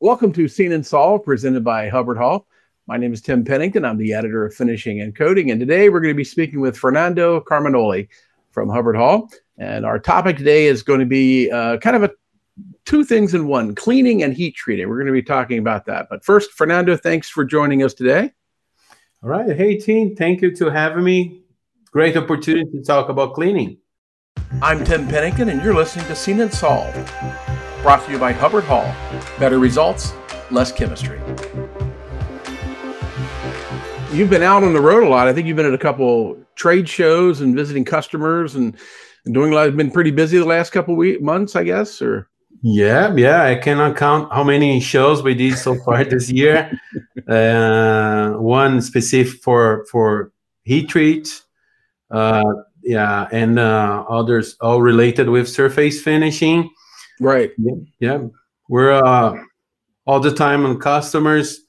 Welcome to Seen and Solved, presented by Hubbard Hall. My name is Tim Pennington. I'm the editor of Finishing and Coating, and today we're going to be speaking with Fernando Carminholi from Hubbard Hall. And our topic today is going to be uh, kind of a two things in one: cleaning and heat treating. We're going to be talking about that. But first, Fernando, thanks for joining us today. All right, hey team, thank you to having me. Great opportunity to talk about cleaning. I'm Tim Pennington, and you're listening to Seen and Solved brought to you by Hubbard Hall. Better results, less chemistry. You've been out on the road a lot. I think you've been at a couple trade shows and visiting customers and, and doing a lot. Been pretty busy the last couple week, months, I guess, or yeah, yeah. I cannot count how many shows we did so far this year. Uh, one specific for for heat treat, uh, yeah, and uh, others all related with surface finishing. Right. Yeah. yeah. We're uh, all the time on customers,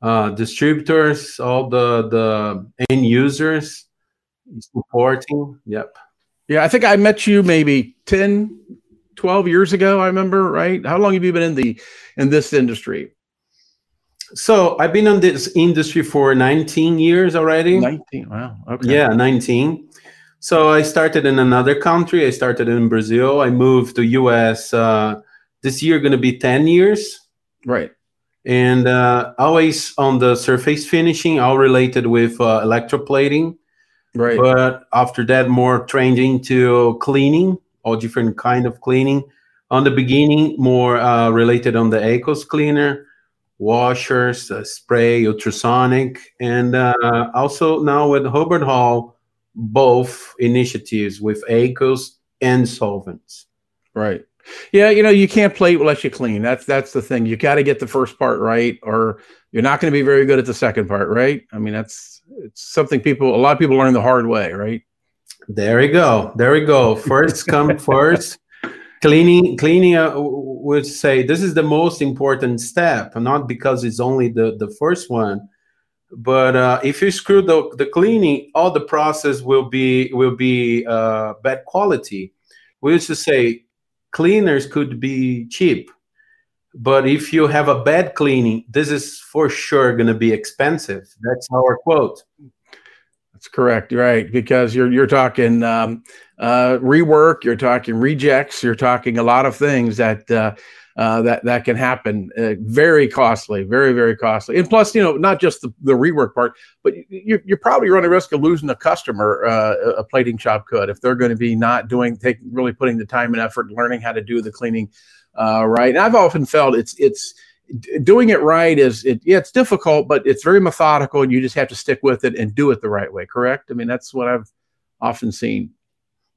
uh, distributors, all the the end users supporting. Yep. Yeah, I think I met you maybe 10, 12 years ago, I remember, right? How long have you been in the in this industry? So I've been in this industry for 19 years already. 19. Wow. Okay. Yeah, 19. So I started in another country. I started in Brazil. I moved to US uh, this year, going to be 10 years. Right. And uh, always on the surface finishing, all related with uh, electroplating. Right. But after that, more trained into cleaning, all different kind of cleaning. On the beginning, more uh, related on the aqueous cleaner, washers, uh, spray, ultrasonic, and uh, also now with Hubbard Hall, both initiatives with aqueous and solvents. Right. Yeah, you know, you can't plate unless you clean. That's that's the thing. You got to get the first part right, or you're not going to be very good at the second part, right? I mean, that's it's something people a lot of people learn the hard way, right? There we go. There we go. First come first. Cleaning, cleaning. Uh, would say this is the most important step, not because it's only the the first one, but uh, if you screw the, the cleaning all the process will be will be uh, bad quality. We used to say cleaners could be cheap but if you have a bad cleaning this is for sure going to be expensive. That's our quote. That's correct right because you're you're talking um, uh, rework you're talking rejects you're talking a lot of things that uh, that that can happen. Uh, very costly, very very costly. And plus, you know, not just the, the rework part, but you you probably running risk of losing a customer. Uh, a plating shop could if they're going to be not doing take really putting the time and effort learning how to do the cleaning uh, right. And I've often felt it's it's doing it right is it yeah it's difficult but it's very methodical and you just have to stick with it and do it the right way correct i mean that's what i've often seen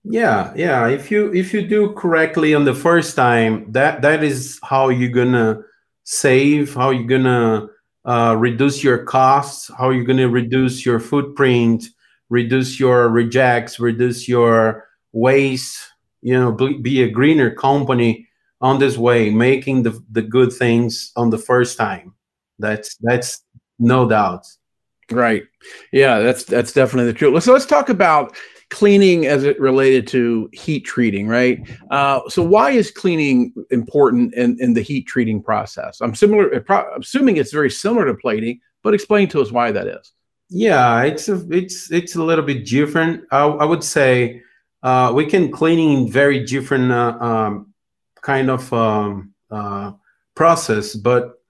yeah, yeah. If you if you do correctly on the first time, that that is how you're gonna save, how you're gonna uh, reduce your costs, how you're gonna reduce your footprint, reduce your rejects, reduce your waste. You know, be, a greener company on this way, making the the good things on the first time. That's that's no doubt. Right. Yeah, that's that's definitely the truth. So let's talk about cleaning as it related to heat treating, right? Uh, so why is cleaning important in, in the heat treating process? I'm similar, I'm assuming it's very similar to plating, but explain to us why that is. Yeah, it's a, it's it's a little bit different. I, I would say uh, we can cleaning in very different uh, um, kind of um, uh, process, but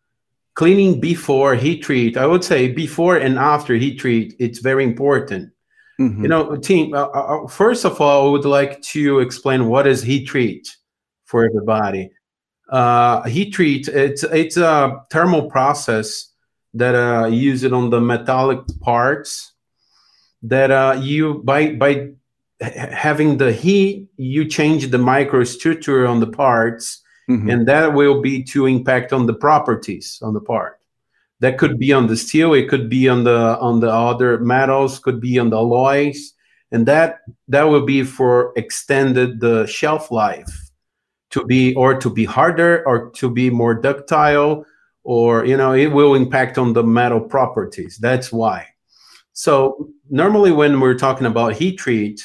cleaning before heat treat, I would say before and after heat treat, it's very important Mm-hmm. You know, team. Uh, uh, uh, first of all, I would like to explain what is heat treat for everybody. Uh, heat treat it's it's a thermal process that uh, use it on the metallic parts. That uh, you by by having the heat, you change the microstructure on the parts, mm-hmm. and that will be to impact on the properties on the part that could be on the steel it could be on the on the other metals could be on the alloys and that that will be for extended the shelf life to be or to be harder or to be more ductile or you know it will impact on the metal properties. That's why. So normally when we're talking about heat treat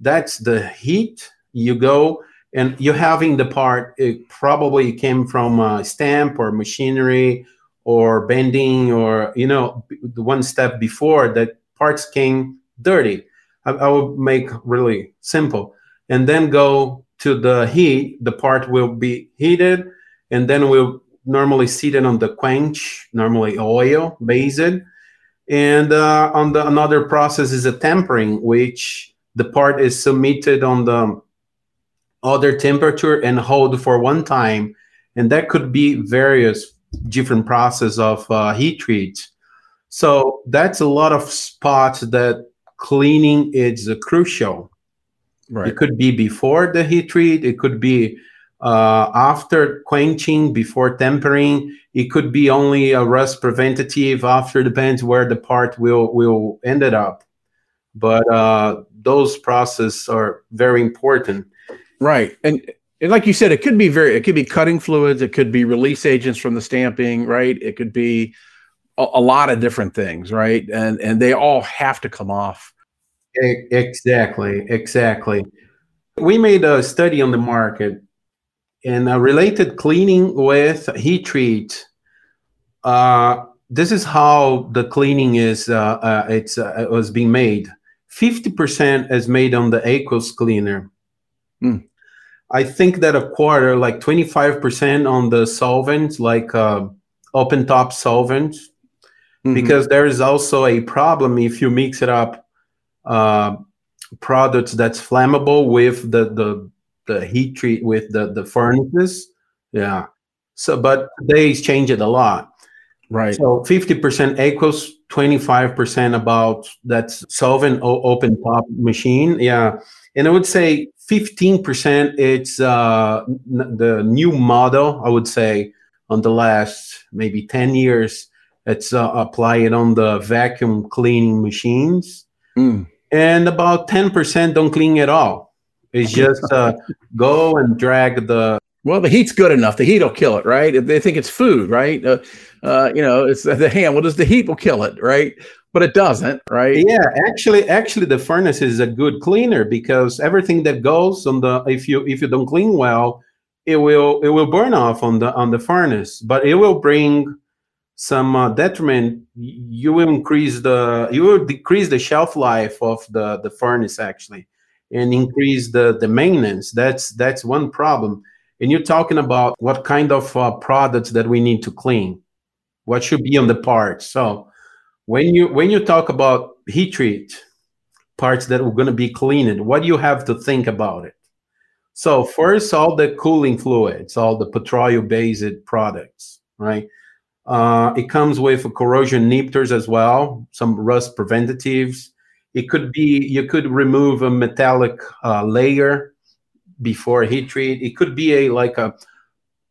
that's the heat you go and you're having the part it probably came from a stamp or machinery or bending or you know the one step before that parts came dirty. I, I will make really simple and then go to the heat. The part will be heated and then we'll normally seated on the quench normally oil based and uh, on the another process is a tempering which the part is submitted on the other temperature and hold for one time. And that could be various different process of uh, heat treat. So that's a lot of spots that cleaning is crucial. Right. it could be before the heat treat it could be uh, after quenching before tempering. It could be only a rust preventative after depends where the part will will end it up. But uh, those processes are very important. Right. And, and like you said it could be very it could be cutting fluids it could be release agents from the stamping right? It could be a, a lot of different things right? And and they all have to come off. Exactly exactly. We made a study on the market and uh, related cleaning with heat treat uh, this is how the cleaning is uh, uh it's uh, it was being made. 50% is made on the aqueous cleaner. Mm. I think that a quarter, like 25% on the solvents, like uh, open top solvents, mm-hmm. because there is also a problem if you mix it up uh, products that's flammable with the, the, the heat treat with the, the furnaces. Yeah. So, but they change it a lot. Right. So 50% aqueous 25% about that solvent open top machine. Yeah. And I would say 15% it's uh, n- the new model, I would say, on the last maybe 10 years. It's uh, apply it on the vacuum cleaning machines. Mm. And about 10% don't clean at all. It's just uh, go and drag the well, the heat's good enough. The heat will kill it, right? They think it's food, right? Uh, uh, you know, it's the hand. Well, does the heat will kill it, right? But it doesn't, right? Yeah, actually, actually, the furnace is a good cleaner because everything that goes on the if you if you don't clean well, it will it will burn off on the on the furnace, but it will bring some uh, detriment you will increase the you will decrease the shelf life of the the furnace actually and increase the, the maintenance. That's that's one problem. And you're talking about what kind of uh, products that we need to clean, what should be on the parts. So when you when you talk about heat treat parts that are going to be cleaned, what do you have to think about it? So first, all the cooling fluids, all the petroleum-based products, right? Uh, it comes with corrosion inhibitors as well, some rust preventatives, it could be you could remove a metallic uh, layer before heat treat. It could be a like a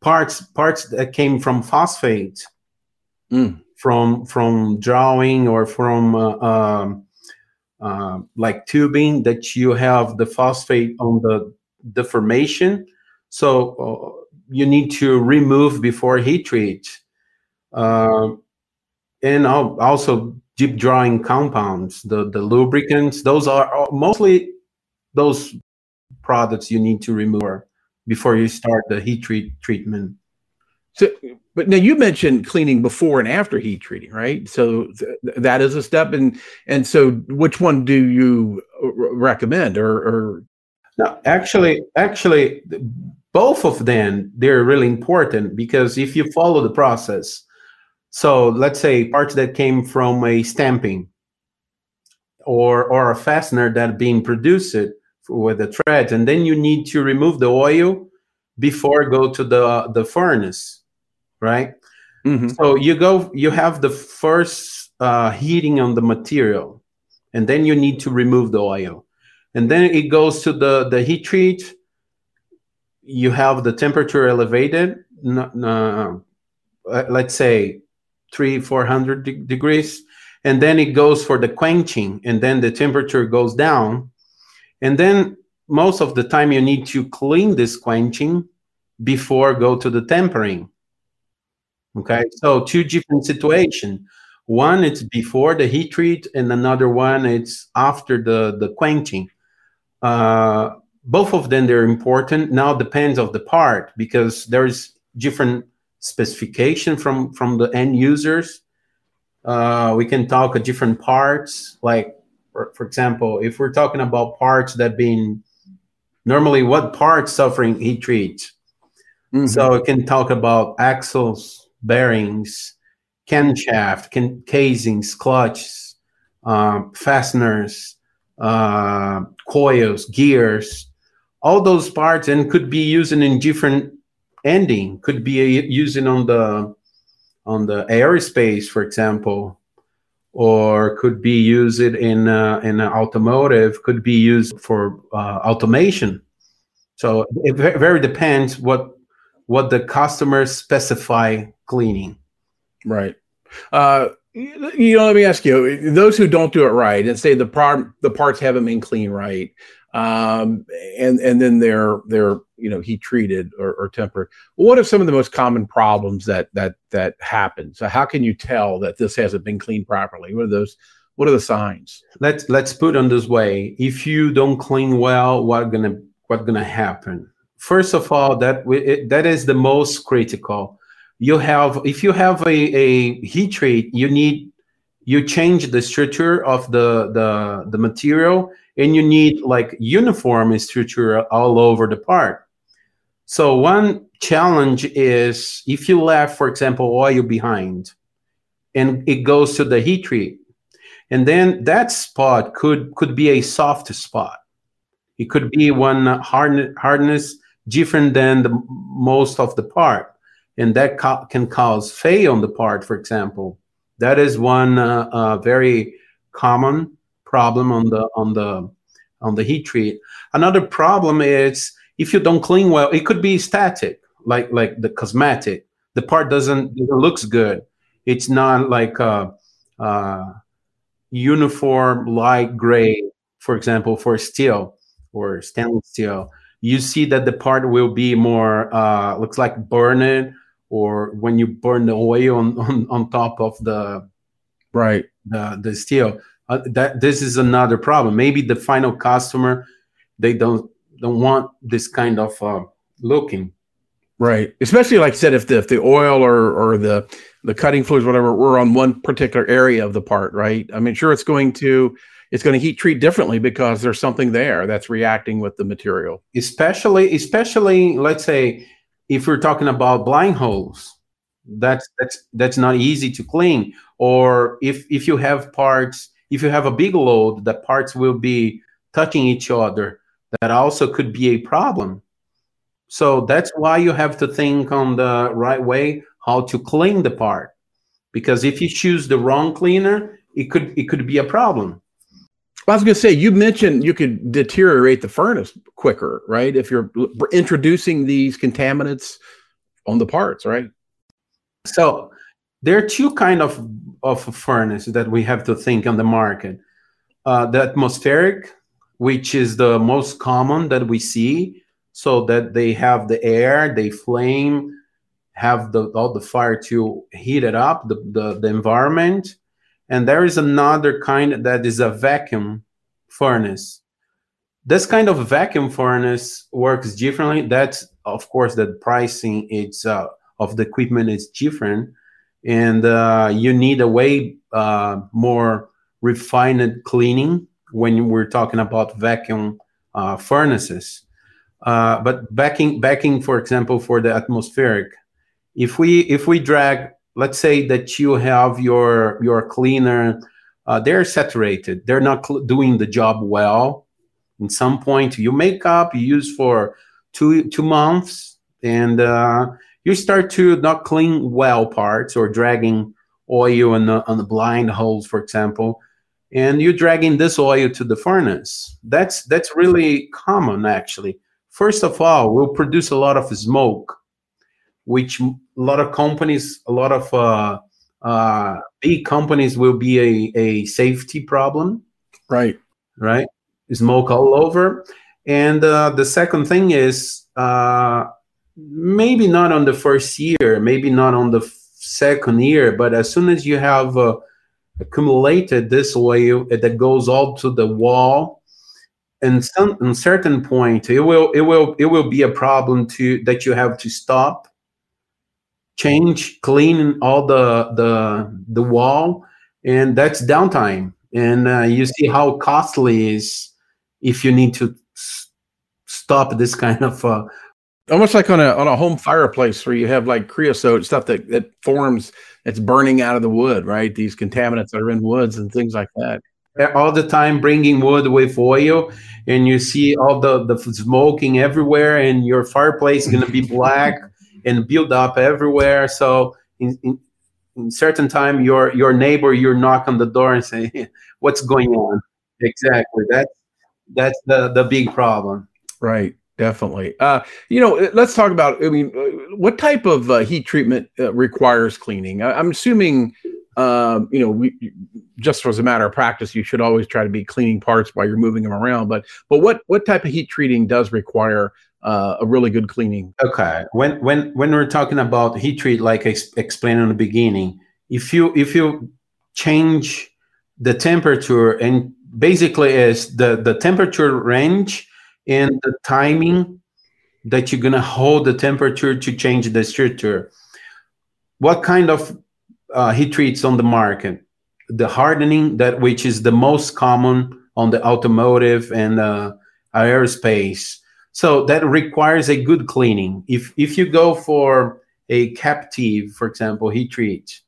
parts parts that came from phosphate, mm. from from drawing or from uh, um, uh, like tubing that you have the phosphate on the deformation. So uh, you need to remove before heat treat. Uh, and also deep drawing compounds, the, the lubricants, those are mostly those products you need to remove before you start the heat treat treatment. So, but now you mentioned cleaning before and after heat treating, right? So th- that is a step, and and so which one do you recommend, or, or? No, actually, actually, both of them they're really important because if you follow the process, so let's say parts that came from a stamping or or a fastener that being produced with the threads, and then you need to remove the oil before go to the the furnace, right? Mm-hmm. So you go, you have the first uh, heating on the material, and then you need to remove the oil, and then it goes to the the heat treat. You have the temperature elevated. Uh, let's say three, 400 de- degrees. And then it goes for the quenching, and then the temperature goes down. And then most of the time you need to clean this quenching before go to the tempering. Okay, so two different situations. One it's before the heat treat, and another one it's after the the quenching. Uh, both of them they're important. Now depends of the part because there's different specification from from the end users. Uh, we can talk a different parts, like for, for example, if we're talking about parts that being normally what parts suffering heat treat. Mm-hmm. So we can talk about axles, bearings, camshaft, can, casings, clutches, uh, fasteners, uh, coils, gears, all those parts, and could be using in different ending. Could be using on the on the aerospace, for example, or could be used in uh, in automotive. Could be used for uh, automation. So it very depends what what the customers specify cleaning. Right. Uh, you know, let me ask you: those who don't do it right and say the part the parts haven't been cleaned right, um, and and then they're they're you know heat treated or, or tempered. What are some of the most common problems that that that happen? So how can you tell that this hasn't been cleaned properly? What are those? What are the signs? Let's let's put on this way. If you don't clean well, what gonna what gonna happen? First of all, that it, that is the most critical. You have if you have a, a heat treat, you need you change the structure of the the the material and you need like uniform structure all over the part. So one challenge is if you left, for example, oil behind and it goes to the heat treat, and then that spot could could be a soft spot. It could be one hard, hardness different than the most of the part, and that can cause fail on the part, for example. That is one uh, uh, very common problem on the on the on the heat treat. Another problem is if you don't clean well, it could be static, like like the cosmetic. The part doesn't looks good. It's not like a, a uniform light gray, for example, for steel or stainless steel. You see that the part will be more uh, looks like burning, or when you burn the oil on, on, on top of the right. the, the steel uh, that this is another problem. Maybe the final customer they don't don't want this kind of uh, looking. Right. Especially like i said if the if the oil or or the the cutting fluids whatever were on one particular area of the part right? I mean sure it's going to it's going to heat treat differently because there's something there that's reacting with the material especially especially let's say if we're talking about blind holes that's that's that's not easy to clean or if if you have parts if you have a big load, the parts will be touching each other. That also could be a problem. So that's why you have to think on the right way how to clean the part. Because if you choose the wrong cleaner, it could it could be a problem. I was going to say you mentioned you could deteriorate the furnace quicker, right? If you're introducing these contaminants on the parts, right? So there are two kind of of furnace that we have to think on the market. Uh, the atmospheric, which is the most common that we see, so that they have the air, they flame, have the all the fire to heat it up, the, the, the environment. And there is another kind that is a vacuum furnace. This kind of vacuum furnace works differently. That's of course the pricing it's uh, of the equipment is different and uh, you need a way uh, more refined cleaning when we're talking about vacuum uh, furnaces. Uh, but backing, backing, for example, for the atmospheric, if we if we drag, let's say that you have your your cleaner, uh, they're saturated, they're not cl- doing the job well. In some point, you make up, you use for two two months, and uh, you start to not clean well parts or dragging oil on the, on the blind holes, for example, and you're dragging this oil to the furnace. That's that's really common actually. First of all, we'll produce a lot of smoke, which a lot of companies, a lot of uh, uh, big companies will be a, a safety problem. Right. Right. Smoke all over. And uh, the second thing is uh, maybe not on the first year, maybe not on the second year, but as soon as you have uh, accumulated this oil that goes all to the wall, in some in certain point it will it will it will be a problem to that you have to stop change clean all the the the wall and that's downtime. And uh, you see how costly is if you need to s- stop this kind of uh, almost like on a on a home fireplace where you have like creosote stuff that that forms that's burning out of the wood right? These contaminants that are in woods and things like that. All the time bringing wood with oil and you see all the, the smoking everywhere and your fireplace is going to be black and build up everywhere. So in, in, in, certain time your your neighbor you knock on the door and say what's going on? Exactly. That's that's the the big problem. Right. Definitely. Uh, you know let's talk about i mean uh, what type of uh, heat treatment uh, requires cleaning? I, i'm assuming um, you know, we, just as a matter of practice, you should always try to be cleaning parts while you're moving them around. But but what what type of heat treating does require uh, a really good cleaning? Okay, when when when we're talking about heat treat, like I explained in the beginning, if you if you change the temperature and basically is the the temperature range and the timing that you're gonna hold the temperature to change the structure. What kind of uh, heat treats on the market. The hardening, that which is the most common on the automotive and uh, aerospace. So that requires a good cleaning. If if you go for a captive, for example, heat treat,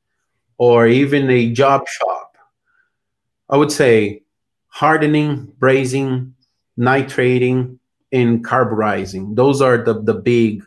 or even a job shop, I would say hardening, brazing, nitriding, and carburizing. Those are the the big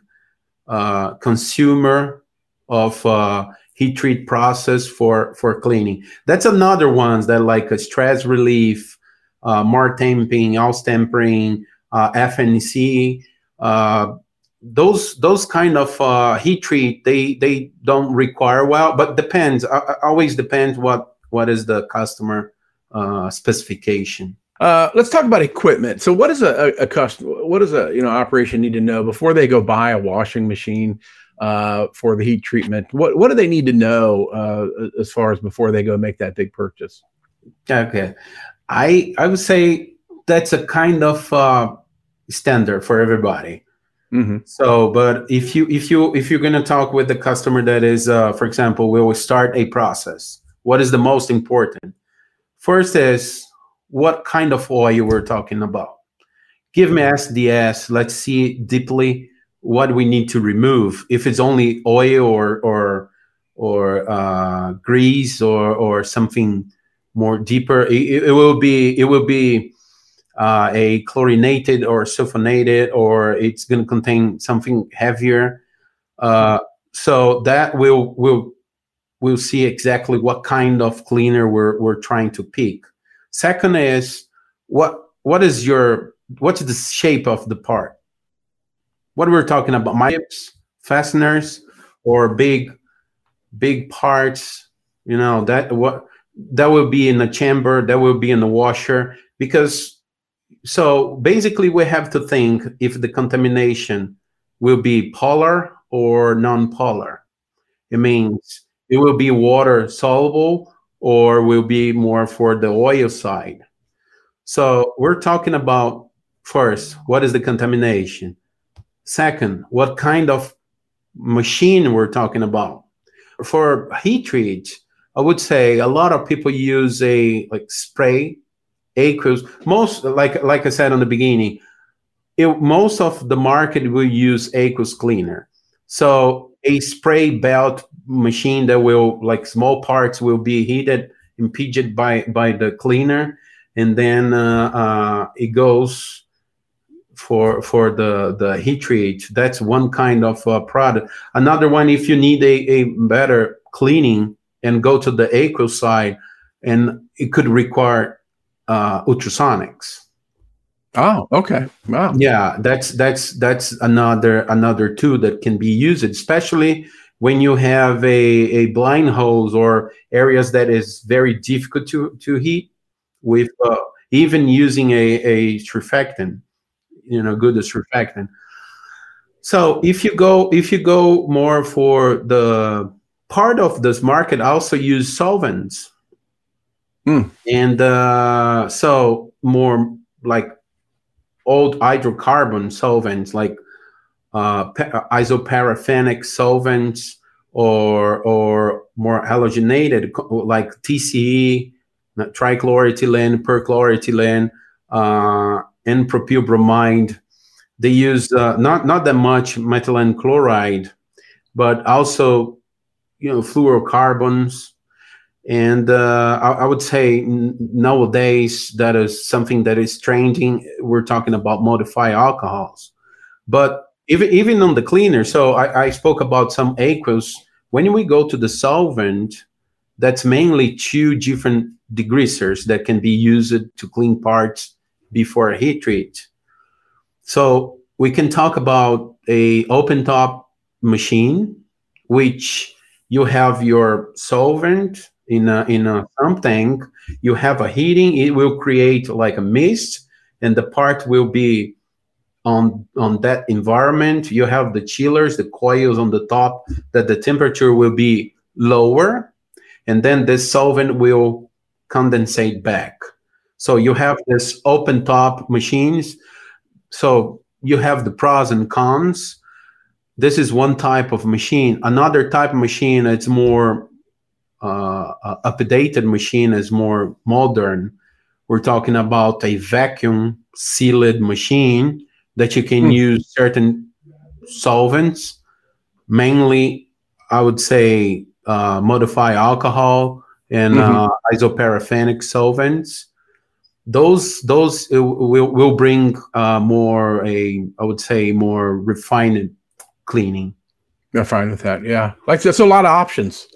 uh, consumer of uh, heat treat process for for cleaning. That's another ones that like a stress relief, uh, temping, tempering, uh, FNC. Uh, those those kind of uh, heat treat they they don't require well, but depends. Uh, always depends what what is the customer uh, specification. Uh, let's talk about equipment. So, what does a, a, a customer, what does a you know operation need to know before they go buy a washing machine? uh, for the heat treatment. What what do they need to know uh, as far as before they go make that big purchase? Okay, I I would say that's a kind of uh, standard for everybody. Mm-hmm. So, but if you if you if you're gonna talk with the customer that is, uh, for example, we will start a process. What is the most important? First is what kind of oil we're talking about. Give me SDS. Let's see deeply what we need to remove if it's only oil or or or uh, grease or or something more deeper it, it will be it will be uh, a chlorinated or sulfonated or it's going to contain something heavier. Uh, so that will will we'll see exactly what kind of cleaner we're, we're trying to pick. Second is what what is your what's the shape of the part? What we're talking about mips fasteners or big big parts you know that what that will be in the chamber that will be in the washer because so basically we have to think if the contamination will be polar or non-polar. It means it will be water soluble or will be more for the oil side. So we're talking about first what is the contamination? Second, what kind of machine we're talking about. For heat treat, I would say a lot of people use a like spray, aqueous. Most like like I said on the beginning, it, most of the market will use aqueous cleaner. So a spray belt machine that will like small parts will be heated, impeded by by the cleaner, and then uh, uh, it goes for for the the heat treat. That's one kind of uh, product. Another one, if you need a, a better cleaning and go to the aqueous side, and it could require uh, ultrasonics. Oh, okay. Wow. Yeah, that's that's that's another another tool that can be used, especially when you have a, a blind holes or areas that is very difficult to, to heat with uh, even using a, a surfactant you know good surfactant so if you go if you go more for the part of this market also use solvents mm. and uh, so more like old hydrocarbon solvents like uh, isoparaffinic solvents or or more halogenated like TCE, trichloroethylene, perchloroethylene, uh, and propylbromide. They use uh, not not that much methylene chloride, but also you know fluorocarbons. And uh, I, I, would say nowadays that is something that is trending. We're talking about modified alcohols, but even even on the cleaner. So I, I spoke about some aqueous. When we go to the solvent, that's mainly two different degreasers that can be used to clean parts before a heat treat. So we can talk about a open top machine, which you have your solvent in a in a something. You have a heating. It will create like a mist, and the part will be on on that environment you have the chillers the coils on the top that the temperature will be lower and then this solvent will condensate back so you have this open top machines so you have the pros and cons this is one type of machine another type of machine it's more uh, updated machine is more modern we're talking about a vacuum sealed machine that you can hmm. use certain solvents, mainly, I would say, uh, modify alcohol and mm-hmm. uh, isoparaffinic solvents. Those those will will bring uh, more a I would say more refined cleaning. I'm fine with that. Yeah, like there's a lot of options.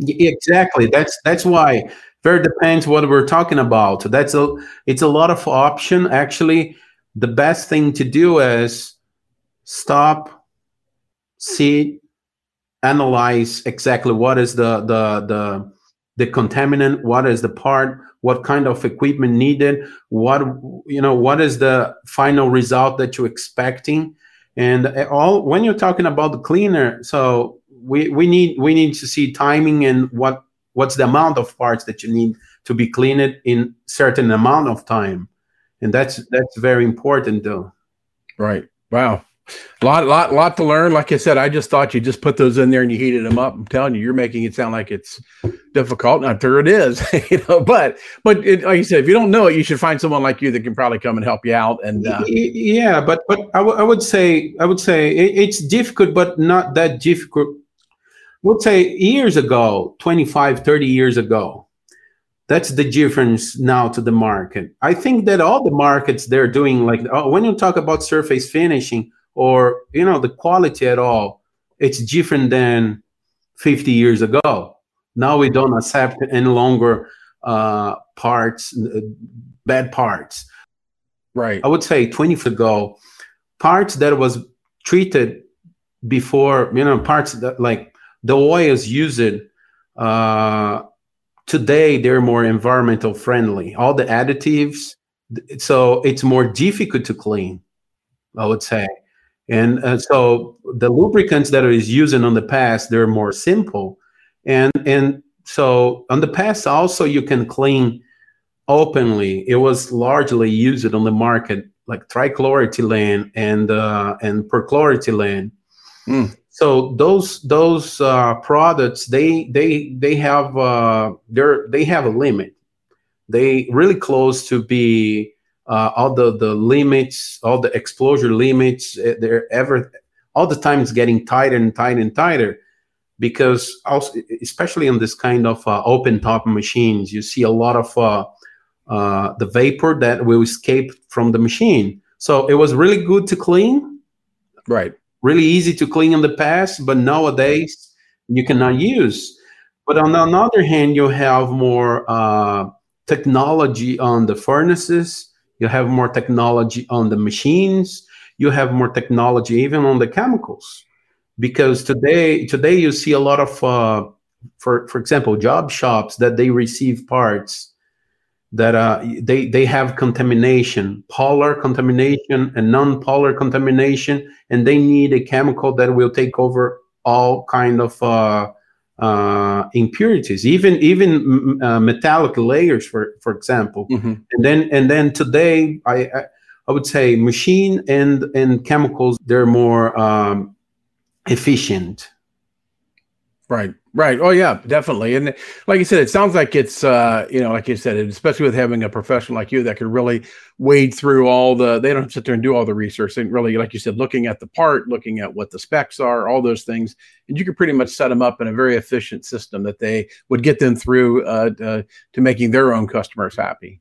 Exactly. That's that's why. Very depends what we're talking about. That's a it's a lot of option actually the best thing to do is stop, see, analyze exactly what is the the the the contaminant, what is the part, what kind of equipment needed, what you know, what is the final result that you're expecting, and eh, all when you're talking about the cleaner, so we we need we need to see timing and what what's the amount of parts that you need to be cleaned in certain amount of time. And that's that's very important though. Right. Wow. Lot lot lot to learn. Like i said i just thought you just put those in there and you heated them up. I'm telling you you're making it sound like it's difficult. I'm sure it is you know but but it, like you said if you don't know it you should find someone like you that can probably come and help you out and uh, yeah but but I, w- I would say i would say it, it's difficult but not that difficult would say years ago 25 30 years ago that's the difference now to the market. I think that all the markets they're doing like oh, when you talk about surface finishing or you know the quality at all, it's different than 50 years ago. Now we don't accept any longer uh, parts, uh, bad parts. Right. I would say 20 years ago, parts that was treated before, you know, parts that like the oils used uh, today they're more environmental friendly. All the additives so it's more difficult to clean i would say. And uh, so the lubricants that is using on the past they're more simple. And and so on the past also you can clean openly. It was largely used on the market like trichloroethylene and uh, and perchloroethylene mm so those those uh, products they they they have uh, they're they have a limit. They really close to be uh, all the the limits all the exposure limits eh, they're ever all the time it's getting tighter and tighter and tighter because also especially on this kind of uh, open top machines you see a lot of uh, uh, the vapor that will escape from the machine. So it was really good to clean. Right really easy to clean in the past, but nowadays you cannot use. But on the other hand, you have more uh, technology on the furnaces. You have more technology on the machines. You have more technology even on the chemicals, because today today you see a lot of, uh, for for example, job shops that they receive parts that uh, they they have contamination, polar contamination and non-polar contamination, and they need a chemical that will take over all kind of uh, uh, impurities, even even uh, metallic layers, for for example. Mm-hmm. And then and then today, I, I, I would say machine and and chemicals they're more um, efficient. Right. Right. Oh yeah, definitely. And like you said, it sounds like it's uh, you know, like you said, especially with having a professional like you that could really wade through all the they don't sit there and do all the research and really, like you said, looking at the part, looking at what the specs are, all those things, and you could pretty much set them up in a very efficient system that they would get them through uh, uh, to making their own customers happy.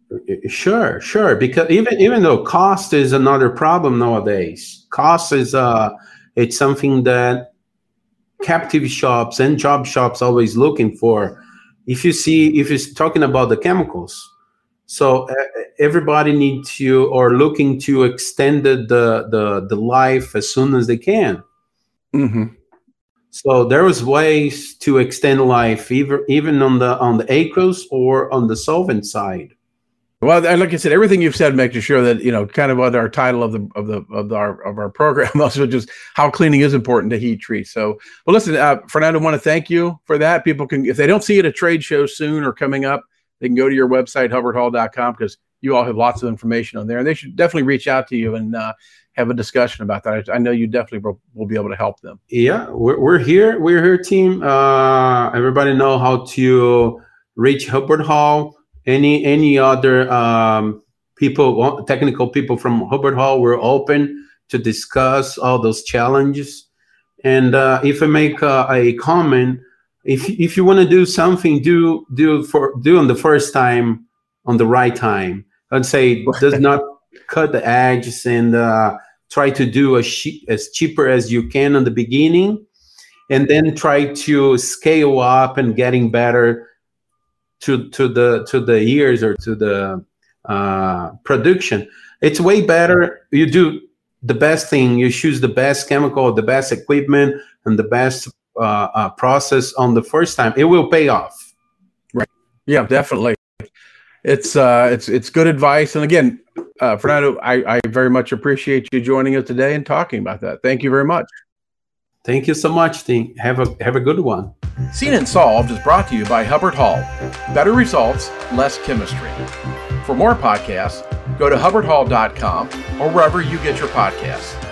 Sure, sure. Because even even though cost is another problem nowadays, cost is uh it's something that captive shops and job shops always looking for if you see if it's talking about the chemicals. So uh, everybody need to or looking to extend the the the life as soon as they can. Mm-hmm. so there was ways to extend life even even on the on the aqueous or on the solvent side well, like I said, everything you've said makes sure that you know kind of what our title of the of the of the, our of our program also just how cleaning is important to heat treat. So, well, listen, uh, Fernando, I want to thank you for that. People can if they don't see it at trade shows soon or coming up, they can go to your website hubbardhall.com because you all have lots of information on there, and they should definitely reach out to you and uh, have a discussion about that. I, I know you definitely will, will, be able to help them. Yeah, we're, we're here. We're here, team. Uh, everybody know how to reach Hubbard Hall any any other um, people, technical people from Hubbard Hall, we're open to discuss all those challenges. And uh, if I make uh, a comment, if if you want to do something, do do for do on the first time on the right time. I'd say does not cut the edges and uh, try to do as, she- as cheaper as you can in the beginning, and then try to scale up and getting better to to the to the years or to the uh, production. It's way better. You do the best thing. You choose the best chemical, the best equipment, and the best uh, uh, process on the first time. It will pay off. Right. Yeah, definitely. It's uh, it's it's good advice. And again, uh, Fernando, I, I very much appreciate you joining us today and talking about that. Thank you very much. Thank you so much, team. Have a have a good one. Seen and Solved is brought to you by Hubbard Hall. Better results, less chemistry. For more podcasts, go to hubbardhall.com or wherever you get your podcasts.